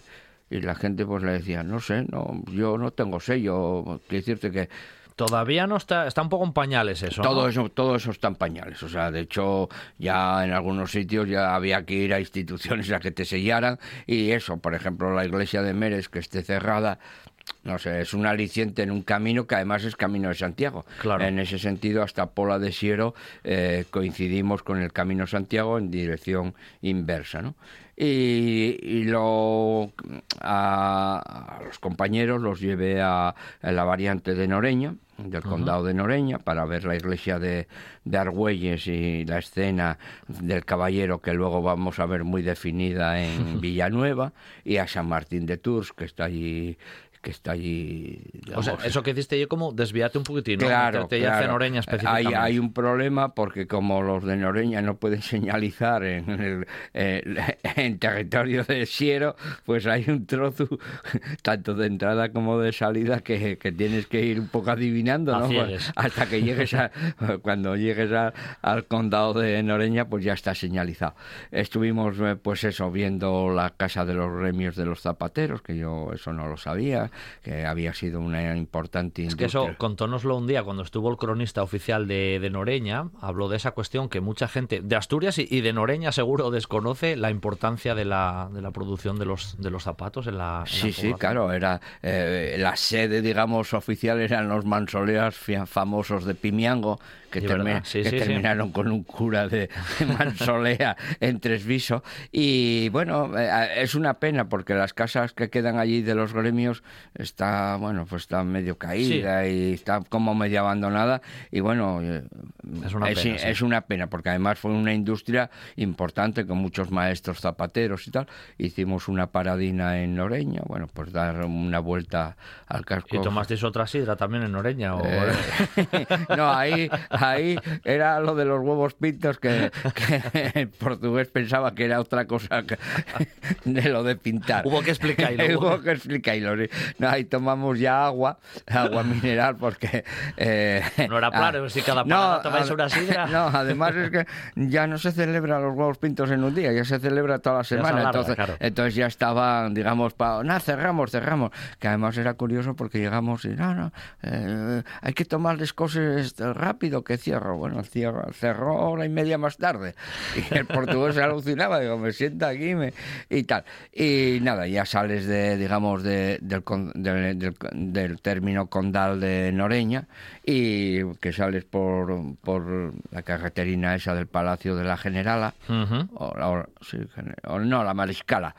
y la gente pues le decía, no sé, no, yo no tengo sello, quiero decirte que Todavía no está, está un poco en pañales eso. Todo eso, todo eso está en pañales. O sea, de hecho, ya en algunos sitios ya había que ir a instituciones a que te sellaran. Y eso, por ejemplo, la iglesia de Meres, que esté cerrada, no sé, es un aliciente en un camino que además es camino de Santiago. Claro. En ese sentido, hasta Pola de Siero eh, coincidimos con el camino Santiago en dirección inversa, ¿no? y, lo, a, los compañeros los llevé a, la variante de Noreña, del condado de Noreña, para ver la iglesia de, de Argüelles y la escena del caballero que luego vamos a ver muy definida en Villanueva, y a San Martín de Tours, que está allí que está allí. o sea, eso que hiciste yo como desviarte un poquitito, claro, claro. Noreña Hay, hay, un problema porque como los de Noreña no pueden señalizar en, el, en territorio de Siero, pues hay un trozo tanto de entrada como de salida que, que tienes que ir un poco adivinando, ¿no? Pues, hasta que llegues a, cuando llegues al condado de Noreña, pues ya está señalizado. Estuvimos, eh, pues eso, viendo la casa de los remios de los zapateros, que yo eso no lo sabía que había sido una importante industria. Es que eso, contónoslo un día cuando estuvo el cronista oficial de, de Noreña, habló de esa cuestión que mucha gente de Asturias y, de Noreña seguro desconoce la importancia de la, de la producción de los, de los zapatos en la. sí, sí, claro, era eh, la sede, digamos, oficial eran los mansoleas famosos de Pimiango, que, terminaron con un cura de, Mansolea en Tresviso. Y bueno, eh, es una pena porque las casas que quedan allí de los gremios está, bueno, pues está medio caída y está como medio abandonada. Y bueno, eh, es una, pena, es una pena porque además fue una industria importante con muchos maestros zapateros y tal. Hicimos una paradina en Noreña, bueno, pues dar una vuelta al casco. ¿Y tomasteis otra sidra también en Noreña? O... Eh, no, ahí ahí era lo de los huevos pintos que, el portugués pensaba que era otra cosa de lo de pintar. Hubo que explicarlo. Hubo que explicarlo. No, ahí tomamos ya agua, agua mineral, porque... Eh, no era claro, ah, si cada no, tomáis una sidra. No, además es que ya no se celebra los huevos pintos en un día, ya se celebra toda la semana. entonces, entonces ya estaban, digamos, para... No, cerramos, cerramos. Que además era curioso porque llegamos y, no, no, eh, hay que tomarles cosas rápido, que cierro. Bueno, cierro, cerró hora y media más tarde. Y el portugués se alucinaba, digo, me siento aquí me... y tal. Y nada, ya sales de, digamos, de, del, del, término condal de Noreña y que sales por, por la carreterina esa del Palacio de la Generala, o, no, la Mariscala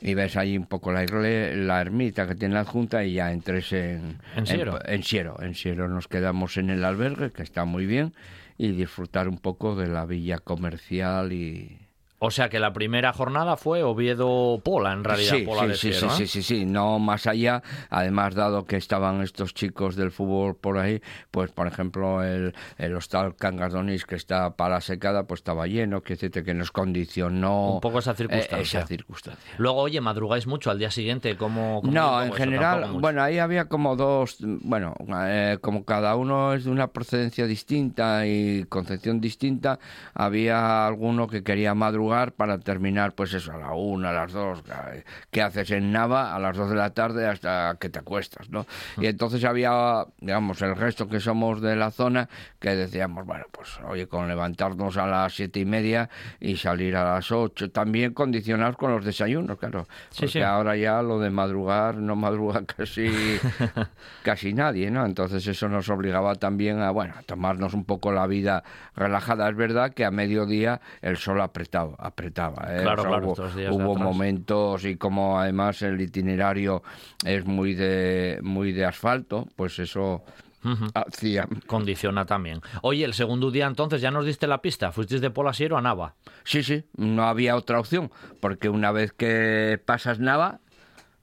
y ves ahí un poco la, la ermita que tiene la Junta y ya entres en, ¿En Siero? En, Siero. En Siero nos quedamos en el albergue, que está muy bien, y disfrutar un poco de la villa comercial y, o sea que la primera jornada fue Oviedo-Pola, en realidad. Sí, Pola sí, sí, sí, sí, sí, no más allá. Además, dado que estaban estos chicos del fútbol por ahí, pues por ejemplo el, el hostal Cangardonis que está para secada, pues estaba lleno, que, que nos condicionó un poco esa circunstancia. esa circunstancia. Luego, oye, madrugáis mucho al día siguiente, ¿cómo? no, en general, bueno, ahí había como dos, bueno, eh, como cada uno es de una procedencia distinta y concepción distinta, había alguno que quería madrugar para terminar, pues eso, a la una, a las dos. ¿Qué haces en Nava a las dos de la tarde hasta que te acuestas, no? Y entonces había, digamos, el resto que somos de la zona que decíamos, bueno, pues oye, con levantarnos a las siete y media y salir a las ocho, también condicionados con los desayunos, claro. Porque ahora ya lo de madrugar no madruga casi, casi nadie, ¿no? Entonces eso nos obligaba también a, bueno, a tomarnos un poco la vida relajada. Es verdad que a mediodía el sol apretado apretaba. ¿eh? Claro, O sea, claro, hubo, momentos y como además el itinerario es muy de muy de asfalto, pues eso hacía. Condiciona también. Oye, el segundo día entonces ya nos diste la pista. Fuisteis de Polasiero a Nava. Sí, sí, no había otra opción, porque una vez que pasas Nava,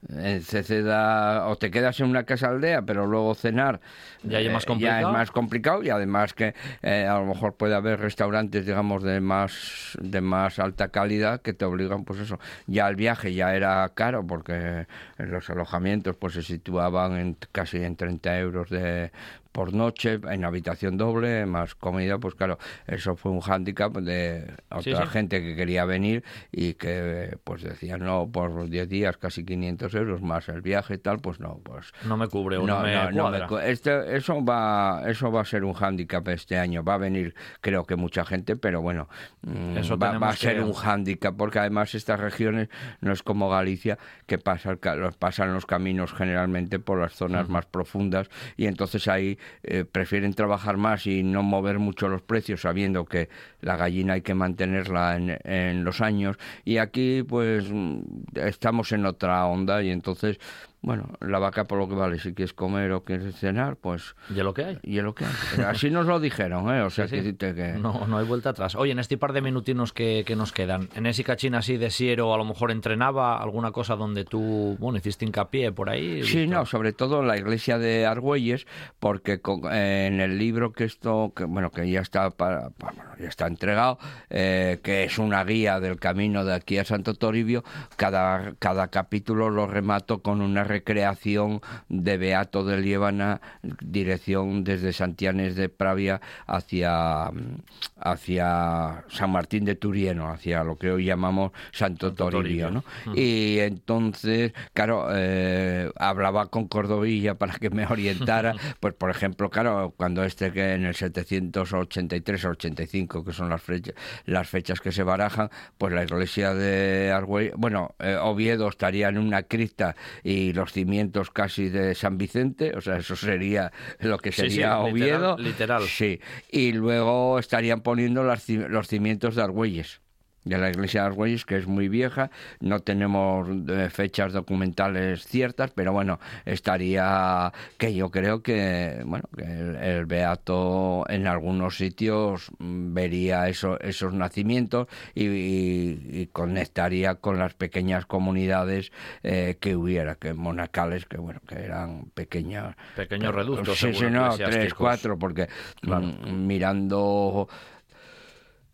en Ceceda o te quedas en una casa aldea, pero luego cenar Ya es más eh, complicado. ya es más complicado y además que eh, a lo mejor puede haber restaurantes, digamos, de más de más alta calidad que te obligan, pues eso. Ya el viaje ya era caro porque los alojamientos pues se situaban en casi en 30 euros de por noche en habitación doble más comida pues claro eso fue un hándicap de otra Sí, sí. gente que quería venir y que pues decían no por los 10 días casi 500 euros más el viaje y tal pues no pues No me cubre o no, me no este- eso va eso va a ser un hándicap este año. Va a venir creo que mucha gente pero bueno mm, Eso va, va a ser que- un hándicap porque además estas regiones no es como Galicia que pasa pasan los caminos generalmente por las zonas más profundas y entonces ahí eh, prefieren trabajar más y no mover mucho los precios sabiendo que la gallina hay que mantenerla en, en los años. Y aquí pues mm, estamos en otra onda entonces bueno la vaca por lo que vale si quieres comer o quieres cenar pues ¿Y lo que hay? y es lo que hay. Así nos lo dijeron, ¿eh? O sea, Sí, que sí. que... No, no hay vuelta atrás. Oye, en este par de minutinos que, que nos quedan, en ese cachín así de siero, a lo mejor entrenaba alguna cosa donde tú, bueno, hiciste hincapié por ahí. Sí, no, sobre todo la iglesia de Argüelles, porque con- eh, en el libro que esto, que, bueno, que ya está para, pa- bueno, ya está entregado, eh, que es una guía del camino de aquí a Santo Toribio, cada, cada capítulo lo remato con una recreación de Beato de Liébana, dirección desde Santianes de Pravia hacia, mm, hacia San Martín de Turieno, hacia lo que hoy llamamos Santo, Santo Toribio. ¿no? Y entonces, claro, eh, hablaba con Cordovilla para que me orientara, pues por ejemplo, claro, cuando este que en el 783 o 85, que son las fechas, las fechas que se barajan, pues la iglesia de Argüelles, bueno, eh, Oviedo estaría en una cripta y los cimientos casi de San Vicente, o sea, eso sería lo que Sí, sí, sería literal- Oviedo. literal. Sí, y luego estarían poniendo las los cimientos de Argüelles de la iglesia de Argüelles, que es muy vieja, no tenemos eh, fechas documentales ciertas, pero bueno, estaría que yo creo que bueno que el, el beato en algunos sitios mm, vería eso, esos nacimientos y, y- y conectaría con las pequeñas comunidades eh, que hubiera, que monacales, que bueno, que eran pequeñas. Pequeños reductos, Sí, no, tres, cuatro, porque Claro. mm, mirando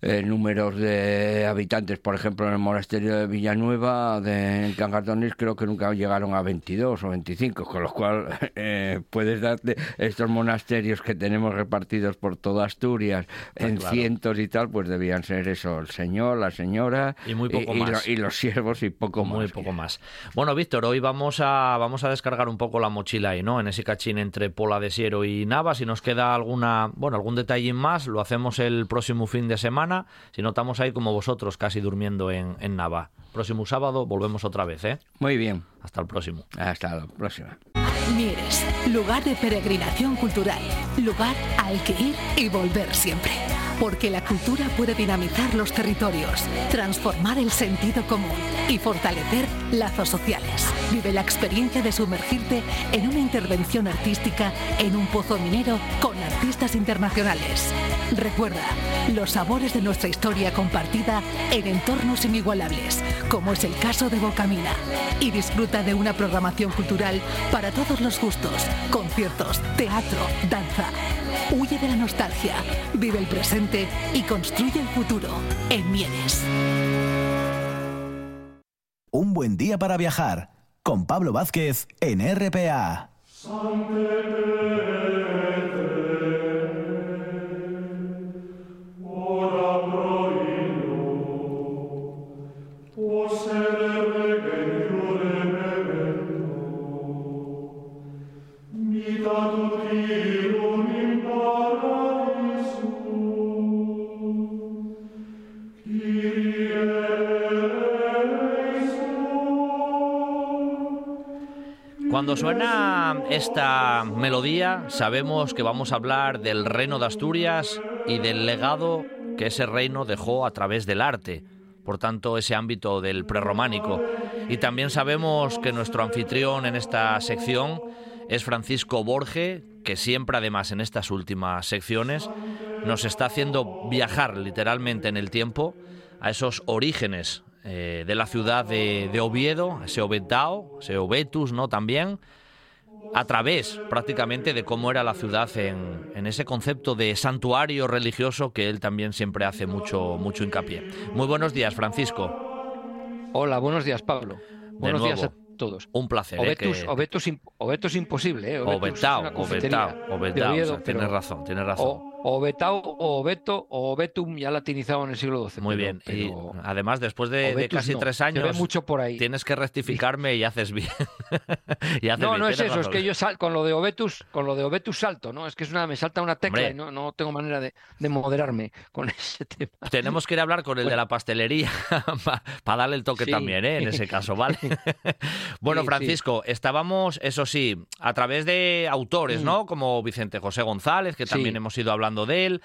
eh, números de habitantes, por ejemplo, en el monasterio de Villanueva, de en Cangardones, creo que nunca llegaron a 22 o 25, con lo cual eh, puedes darte estos monasterios que tenemos repartidos por toda Asturias en claro. cientos y tal, pues debían ser eso, el señor, la señora Y muy poco más. y los siervos y poco Muy más. poco más. Bueno, Víctor, hoy vamos a, vamos a descargar un poco la mochila ahí, ¿no? En ese cachín entre Pola de Siero y Nava. Si nos queda alguna, bueno, algún detalle más, lo hacemos el próximo fin de semana. Si no, estamos ahí como vosotros, casi durmiendo en, en Nava. Próximo sábado volvemos otra vez, ¿eh? Muy bien, Hasta el próximo. hasta la próxima. Mieres, lugar de peregrinación cultural, lugar al que ir y volver siempre. Porque la cultura puede dinamizar los territorios, transformar el sentido común y fortalecer lazos sociales. Vive la experiencia de sumergirte en una intervención artística en un pozo minero con artistas internacionales. Recuerda los sabores de nuestra historia compartida en entornos inigualables, como es el caso de Bocamina. Y disfruta de una programación cultural para todos los gustos, conciertos, teatro, danza. Huye de la nostalgia, vive el presente y construye el futuro en Mieres. Un buen día para viajar con Pablo Vázquez en RPA. Cuando suena esta melodía, sabemos que vamos a hablar del reino de Asturias y del legado que ese reino dejó a través del arte. por tanto, ese ámbito del prerrománico. Y también sabemos que nuestro anfitrión en esta sección es Francisco Borge, que siempre, además, en estas últimas secciones, nos está haciendo viajar literalmente en el tiempo a esos orígenes eh, de la ciudad de, Oviedo, ese Obetao, ese Obetus, ¿no? También, a través prácticamente de cómo era la ciudad en, ese concepto de santuario religioso que él también siempre hace mucho, mucho hincapié. Muy buenos días, Francisco. Hola, buenos días, Pablo. Buenos días a todos. Un placer. Obetus, ¿eh? Obetus, imposible. ¿eh? Obetao, Obetao, tienes razón, tienes razón o Betao o Beto o Betum ya latinizado en el siglo XII. Muy bien. y además, después de, casi tres años, mucho por ahí. tienes que rectificarme y haces bien. no, no es eso, es que yo sal, con lo de Obetus, con lo de Obetus salto, ¿no? Es que es una, me salta una tecla y no, no, tengo manera de, moderarme con ese tema. Tenemos que ir a hablar con el de la pastelería para darle el toque también, ¿eh? En ese caso, ¿vale? bueno, Francisco, estábamos, eso sí, a través de autores, mm. ¿no? Como Vicente José González, que también hemos ido hablando de él,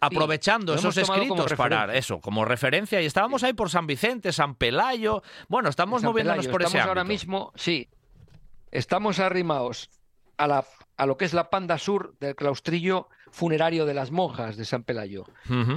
aprovechando esos escritos para eso, como referencia. Y estábamos ahí por San Vicente, San Pelayo. Bueno, estamos moviéndonos por estamos ese ahora mismo, sí, estamos arrimados a, la, a lo que es la panda sur del claustrillo funerario de las monjas de San Pelayo.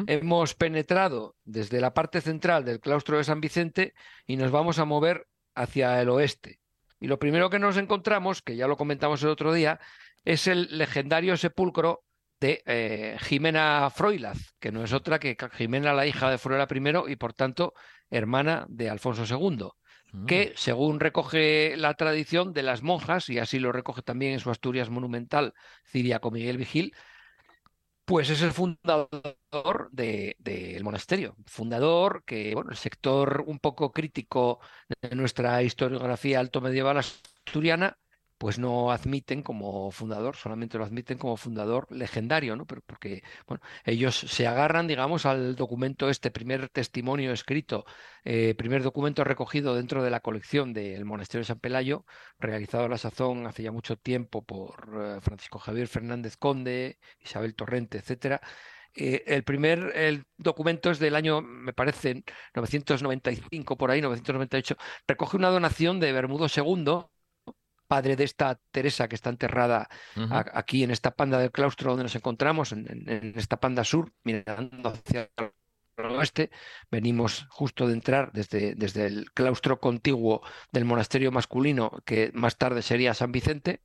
Hemos penetrado desde la parte central del claustro de San Vicente y nos vamos a mover hacia el oeste. Y lo primero que nos encontramos, que ya lo comentamos el otro día, es el legendario sepulcro de eh, Jimena Froilaz, que no es otra que Jimena, la hija de Froila I y por tanto hermana de Alfonso II, que mm. según recoge la tradición de las monjas, y así lo recoge también en su Asturias monumental Ciriaco Miguel Vigil, pues es el fundador del monasterio. Fundador que, bueno, el sector un poco crítico de nuestra historiografía alto medieval asturiana, pues no admiten como fundador, solamente lo admiten como fundador legendario, ¿no? Pero porque, bueno, ellos se agarran, digamos, al documento este, primer testimonio escrito, eh, primer documento recogido dentro de la colección del Monasterio de San Pelayo, realizado a la sazón hace ya mucho tiempo por eh, Francisco Javier Fernández Conde, Isabel Torrente, etcétera, eh, el primer el documento es del año, me parece, 995 por ahí, 998. Recoge una donación de Bermudo II padre de esta Teresa que está enterrada aquí en esta panda del claustro donde nos encontramos, en, esta panda sur, mirando hacia el oeste. Venimos justo de entrar desde, desde el claustro contiguo del monasterio masculino, que más tarde sería San Vicente.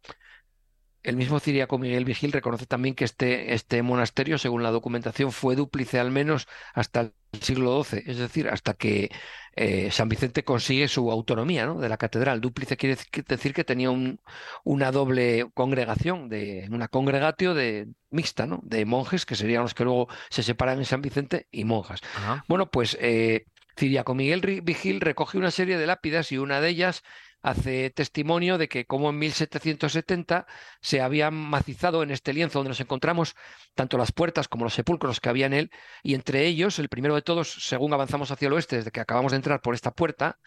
El mismo Ciriaco Miguel Vigil reconoce también que este, este monasterio, según la documentación, fue dúplice al menos hasta el siglo XII, es decir, hasta que eh, San Vicente consigue su autonomía ¿no? de la catedral. Dúplice quiere decir que tenía un, una doble congregación, de, una congregatio de, mixta, ¿no? de monjes, que serían los que luego se separan en San Vicente, y monjas. Bueno, pues eh, Ciriaco Miguel Vigil recoge una serie de lápidas y una de ellas hace testimonio de que como en 1770 se habían macizado en este lienzo donde nos encontramos tanto las puertas como los sepulcros que había en él, y entre ellos, el primero de todos, según avanzamos hacia el oeste, desde que acabamos de entrar por esta puerta,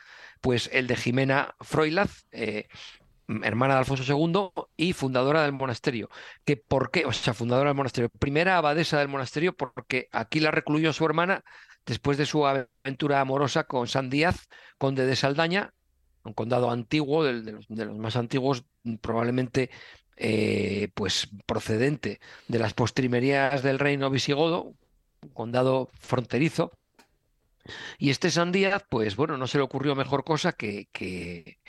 pues el de Jimena Froilaz, eh, hermana de Alfonso II y fundadora del monasterio. ¿Que ¿Por qué? O sea, fundadora del monasterio. Primera abadesa del monasterio porque aquí la recluyó su hermana después de su aventura amorosa con San Díaz, conde de Saldaña, un condado antiguo, de, los, más antiguos, mm, probablemente eh, pues procedente de las postrimerías del reino visigodo, un condado fronterizo. Y este San Díaz, pues bueno, no se le ocurrió mejor cosa que, que,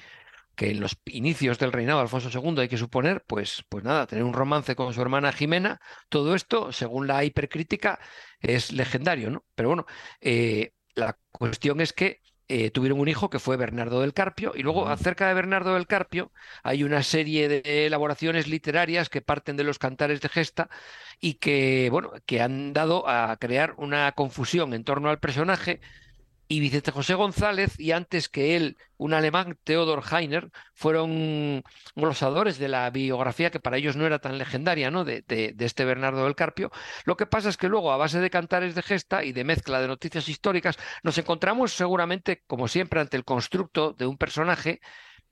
que en los inicios del reinado de Alfonso II, hay que suponer, pues, pues nada, tener un romance con su hermana Jimena, todo esto, según la hipercrítica, es legendario, ¿no? Pero bueno, eh, la cuestión es que eh, tuvieron un hijo que fue Bernardo del Carpio, y luego acerca de Bernardo del Carpio hay una serie de elaboraciones literarias que parten de los cantares de gesta y que, bueno, que han dado a crear una confusión en torno al personaje y Vicente José González y antes que él un alemán, Theodor Heiner, fueron glosadores de la biografía que para ellos no era tan legendaria, ¿no? De, de, este Bernardo del Carpio. Lo que pasa es que luego, a base de cantares de gesta y de mezcla de noticias históricas, nos encontramos seguramente, como siempre, ante el constructo de un personaje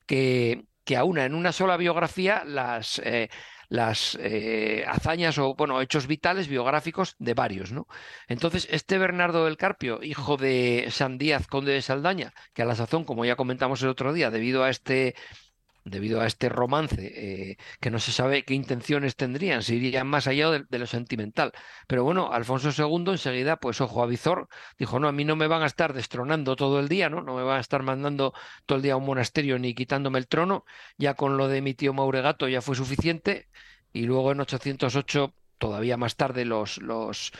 que que aúna en una sola biografía las, eh, las eh, hazañas o bueno, hechos vitales biográficos de varios. ¿no? Entonces, este Bernardo del Carpio, hijo de San Díaz, conde de Saldaña, que a la sazón, como ya comentamos el otro día, debido a este debido a este romance, eh, que no se sabe qué intenciones tendrían, si irían más allá de, lo sentimental. Pero bueno, Alfonso II enseguida, pues ojo a Vizor, dijo, no, a mí no me van a estar destronando todo el día, ¿no? No me van a estar mandando todo el día a un monasterio ni quitándome el trono, ya con lo de mi tío Mauregato ya fue suficiente, y luego en 808 todavía más tarde los, los,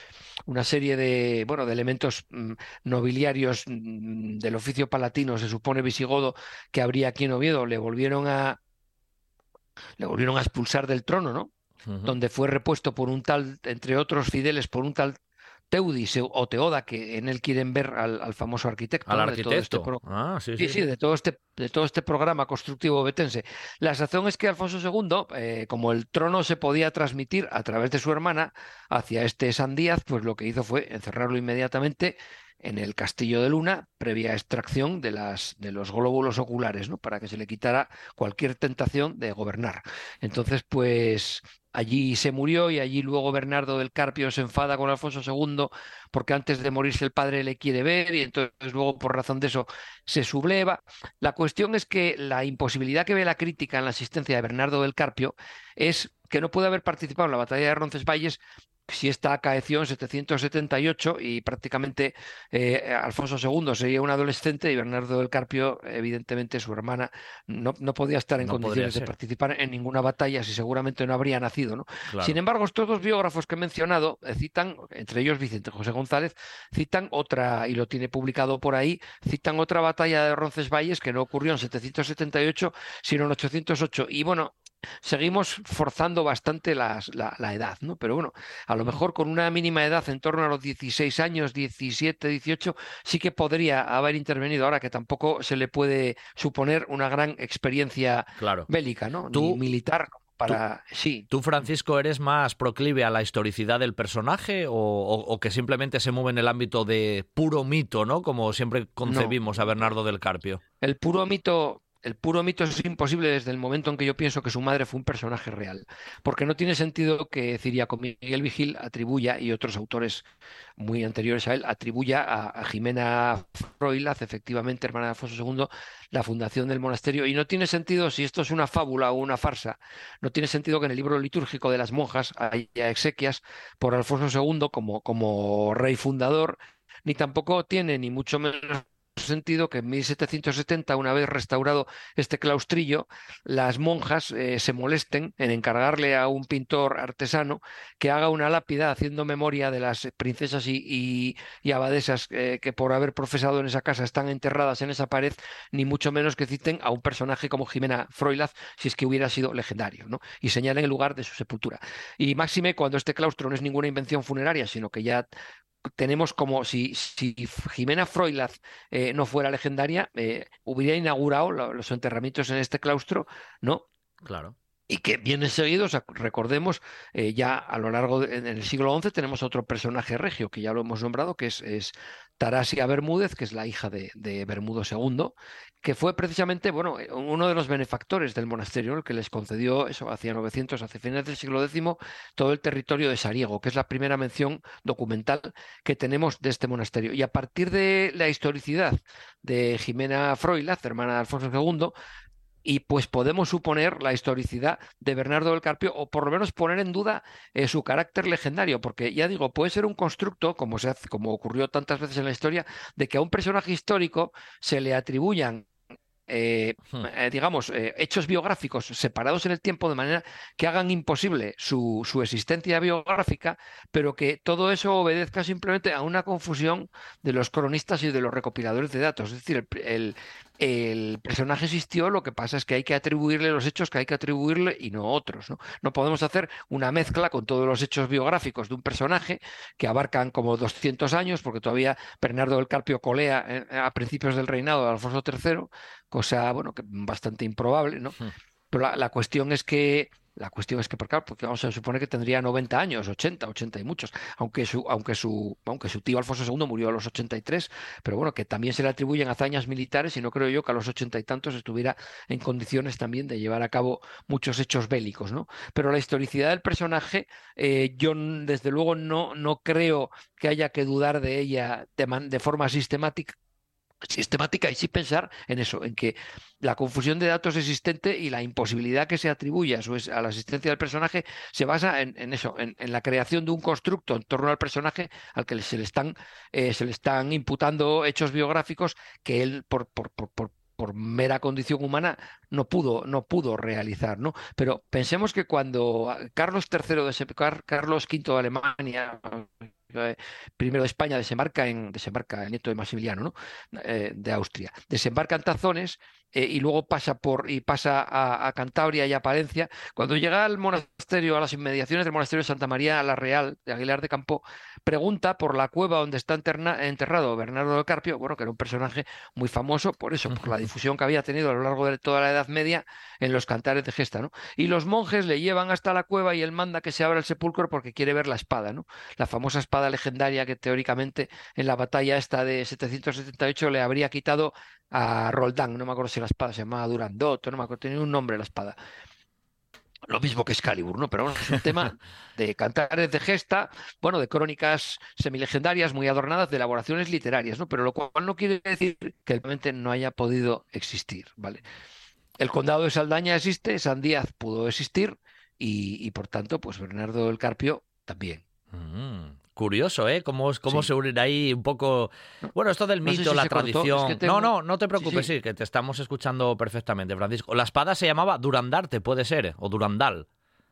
una serie de, bueno, de elementos mm, nobiliarios mm, del oficio palatino, se supone visigodo, que habría aquí en Oviedo, le volvieron a, le volvieron a expulsar del trono, ¿no? Donde fue repuesto por un tal, entre otros fideles, por un tal Teudis o Teoda, que en él quieren ver al, famoso arquitecto. Al arquitecto. De todo este ah, sí, sí, sí, de todo este, de todo este programa constructivo betense. La razón es que Alfonso II, eh, como el trono se podía transmitir a través de su hermana hacia este San Díaz, pues lo que hizo fue encerrarlo inmediatamente en el castillo de Luna, previa extracción de, los glóbulos oculares, ¿no? para que se le quitara cualquier tentación de gobernar. Entonces, pues Allí se murió y allí luego Bernardo del Carpio se enfada con Alfonso II porque antes de morirse el padre le quiere ver y entonces luego por razón de eso se subleva. La cuestión es que la imposibilidad que ve la crítica en la asistencia de Bernardo del Carpio es que no puede haber participado en la batalla de Roncesvalles si esta acaeció en 778 y prácticamente eh, Alfonso II sería un adolescente y Bernardo del Carpio, evidentemente su hermana, no, podía estar en condiciones de participar en ninguna batalla si seguramente no habría nacido. ¿no? Sin embargo, estos dos biógrafos que he mencionado eh, citan, entre ellos Vicente José González, citan otra, y lo tiene publicado por ahí, citan otra batalla de Roncesvalles que no ocurrió en 778, sino en 808. Y bueno, seguimos forzando bastante la, edad, ¿no? Pero bueno, a lo mejor con una mínima edad en torno a los 16 años, 17, 18, sí que podría haber intervenido ahora que tampoco se le puede suponer una gran experiencia bélica, ¿no? Ni militar para... ¿Tú, sí. ¿Tú, Francisco, eres más proclive a la historicidad del personaje o, que simplemente se mueve en el ámbito de puro mito, ¿no? Como siempre concebimos a Bernardo del Carpio. El puro mito el puro mito es imposible desde el momento en que yo pienso que su madre fue un personaje real, porque no tiene sentido que Ciriaco Miguel Vigil atribuya, y otros autores muy anteriores a él, atribuya a, Jimena Froilaz, efectivamente hermana de Alfonso II, la fundación del monasterio, y no tiene sentido, si esto es una fábula o una farsa, no tiene sentido que en el libro litúrgico de las monjas haya exequias por Alfonso II como, como rey fundador, ni tampoco tiene ni mucho menos sentido que en 1770, una vez restaurado este claustrillo, las monjas eh, se molesten en encargarle a un pintor artesano que haga una lápida haciendo memoria de las princesas y, abadesas eh, que por haber profesado en esa casa están enterradas en esa pared, ni mucho menos que citen a un personaje como Jimena Froilaz, si es que hubiera sido legendario, ¿no? y señalen el lugar de su sepultura. Y máxime cuando este claustro no es ninguna invención funeraria, sino que ya tenemos como si, si Jimena Froilaz eh, no fuera legendaria, eh, hubiera inaugurado los enterramientos en este claustro, ¿no? Claro y que viene seguido, recordemos, eh, ya a lo largo del el siglo XI tenemos otro personaje regio, que ya lo hemos nombrado, que es, es Tarasia Bermúdez, que es la hija de, Bermudo II, que fue precisamente, bueno, eh, uno de los benefactores del monasterio, el que les concedió, eso, hacia 900, hacia finales del siglo X, todo el territorio de Sariego, que es la primera mención documental que tenemos de este monasterio. Y a partir de la historicidad de Jimena Froilaz, hermana de Alfonso II, y pues podemos suponer la historicidad de Bernardo del Carpio o por lo menos poner en duda eh, su carácter legendario, porque ya digo, puede ser un constructo, como, se hace, como ocurrió tantas veces en la historia, de que a un personaje histórico se le atribuyan eh, hmm. eh, digamos, hechos biográficos separados en el tiempo de manera que hagan imposible su, su, existencia biográfica, pero que todo eso obedezca simplemente a una confusión de los cronistas y de los recopiladores de datos. Es decir, el, el personaje existió, lo que pasa es que hay que atribuirle los hechos que hay que atribuirle y no otros. ¿no? podemos hacer una mezcla con todos los hechos biográficos de un personaje que abarcan como 200 años, porque todavía Bernardo del Carpio colea eh, a principios del reinado de Alfonso III, cosa bueno, que bastante improbable, ¿no? Pero la cuestión es que la cuestión es que, porque, porque vamos a suponer que tendría 90 años, 80, 80 y muchos, aunque su, aunque su, aunque su tío Alfonso II murió a los 83, pero bueno, que también se le atribuyen hazañas militares y no creo yo que a los 80 y tantos estuviera en condiciones también de llevar a cabo muchos hechos bélicos, ¿no? Pero la historicidad del personaje, eh, yo desde luego no, no creo que haya que dudar de ella de, de forma sistemática sistemática y sí pensar en eso, en que la confusión de datos existente y la imposibilidad que se atribuye a, la existencia del personaje se basa en, eso, en, la creación de un constructo en torno al personaje al que se le están, eh, se le están imputando hechos biográficos que él por, por, por, por mera condición humana no pudo, no pudo realizar, ¿no? Pero pensemos que cuando Carlos III de Carlos V de Alemania primero de España desembarca en desembarca el nieto de Maximiliano, ¿no? Eh, de Austria. Desembarca en Tazones eh, y luego pasa por y pasa a, Cantabria y a Palencia. Cuando llega al monasterio, a las inmediaciones del monasterio de Santa María la Real de Aguilar de Campo, pregunta por la cueva donde está enterrado Bernardo del Carpio, bueno, que era un personaje muy famoso por eso, por la difusión que había tenido a lo largo de toda la Edad Media en los cantares de gesta, ¿no? Y los monjes le llevan hasta la cueva y él manda que se abra el sepulcro porque quiere ver la espada, ¿no? La famosa espada legendaria que teóricamente en la batalla esta de 778 le habría quitado a Roldán, no me acuerdo si la espada se llamaba Durandot, no me acuerdo, tenía un nombre la espada. Lo mismo que Excalibur, ¿no? Pero bueno, es un tema de cantares de gesta, bueno, de crónicas semilegendarias muy adornadas, de elaboraciones literarias, ¿no? Pero lo cual no quiere decir que realmente no haya podido existir, ¿vale? El condado de Saldaña existe, San Díaz pudo existir y, por tanto, pues Bernardo del Carpio también. Mm. Curioso, ¿eh? Cómo, cómo se unen ahí un poco. Bueno, esto del mito, la tradición. No, no, no te preocupes, sí, que te estamos escuchando perfectamente, Francisco. La espada se llamaba Durandarte, puede ser, o Durandal.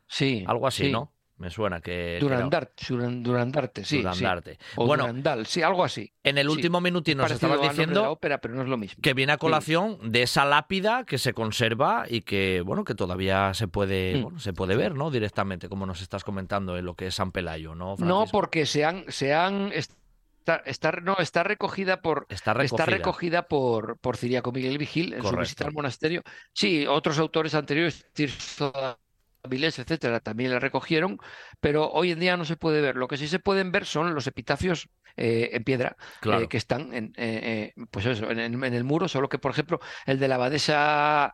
Sí. Algo así, ¿no? Me suena que. Durandarte, Durandarte, sí. Durandarte. O bueno, Durandal, sí, algo así. En el último minutito nos estabas diciendo. ópera, pero no es lo mismo. Que viene a colación de esa lápida que se conserva y que, bueno, que todavía se puede, mm. se puede ver, ¿no? Directamente, como nos estás comentando en lo que es San Pelayo, ¿no? No, porque se han. Se han Está, no, está recogida por está recogida, está recogida por, por Ciriaco Miguel Vigil en su visita al monasterio. Sí, otros autores anteriores, Tirso Avilés, etcétera, también la recogieron, pero hoy en día no se puede ver. Lo que sí se pueden ver son los epitafios eh, en piedra eh, que están en, eh, pues eso, en, en, el muro, solo que, por ejemplo, el de la abadesa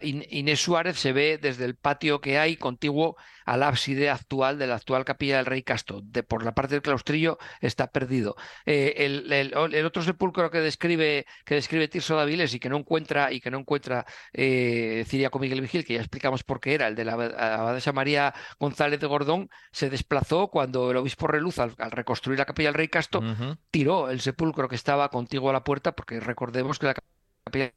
Inés Suárez se ve desde el patio que hay contiguo al ábside actual de la actual capilla del Rey Casto. De, por la parte del claustrillo está perdido. Eh, el, otro sepulcro que describe, que describe Tirso Daviles y que no encuentra, y que no encuentra eh, Ciriaco Miguel Vigil, que ya explicamos por qué era, el de la abadesa María González de Gordón, se desplazó cuando el obispo Reluz, al, reconstruir la capilla del Rey Casto, tiró el sepulcro que estaba contiguo a la puerta, porque recordemos que la capilla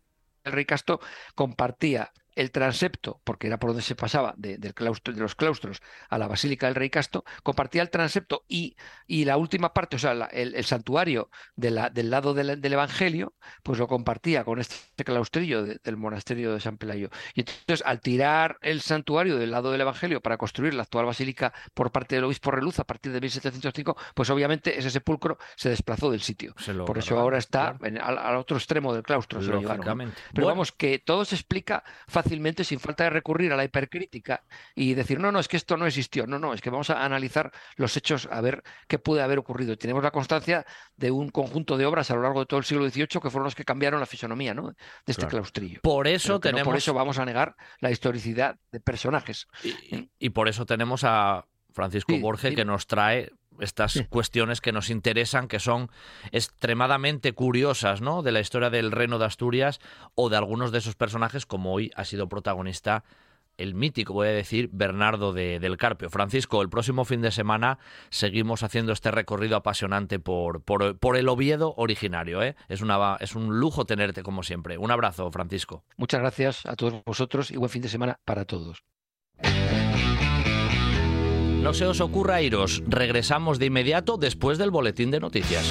rey Casto compartía el transepto, porque era por donde se pasaba de, del claustro, de los claustros a la Basílica del Rey Casto, compartía el transepto y, y la última parte, o sea, el, santuario de la, del lado del, Evangelio, pues lo compartía con este claustrillo del monasterio de San Pelayo. Y entonces, al tirar el santuario del lado del Evangelio para construir la actual basílica por parte del obispo Reluz a partir de 1705, pues obviamente ese sepulcro se desplazó del sitio. por eso ahora está al, otro extremo del claustro. Pero vamos, que todo se explica fácilmente fácilmente sin falta de recurrir a la hipercrítica y decir, no, no, es que esto no existió, no, no, es que vamos a analizar los hechos a ver qué puede haber ocurrido. tenemos la constancia de un conjunto de obras a lo largo de todo el siglo XVIII que fueron los que cambiaron la fisonomía ¿no? de este claustrillo. Por eso tenemos... por eso vamos a negar la historicidad de personajes. Y, por eso tenemos a Francisco Borges que nos trae estas cuestiones que nos interesan, que son extremadamente curiosas, ¿no? De la historia del reino de Asturias o de algunos de esos personajes, como hoy ha sido protagonista el mítico, voy a decir, Bernardo de, del Carpio. Francisco, el próximo fin de semana seguimos haciendo este recorrido apasionante por, por, por el Oviedo originario. ¿eh? Es, una, es un lujo tenerte como siempre. Un abrazo, Francisco. Muchas gracias a todos vosotros y buen fin de semana para todos. No se os ocurra iros, regresamos de inmediato después del boletín de noticias.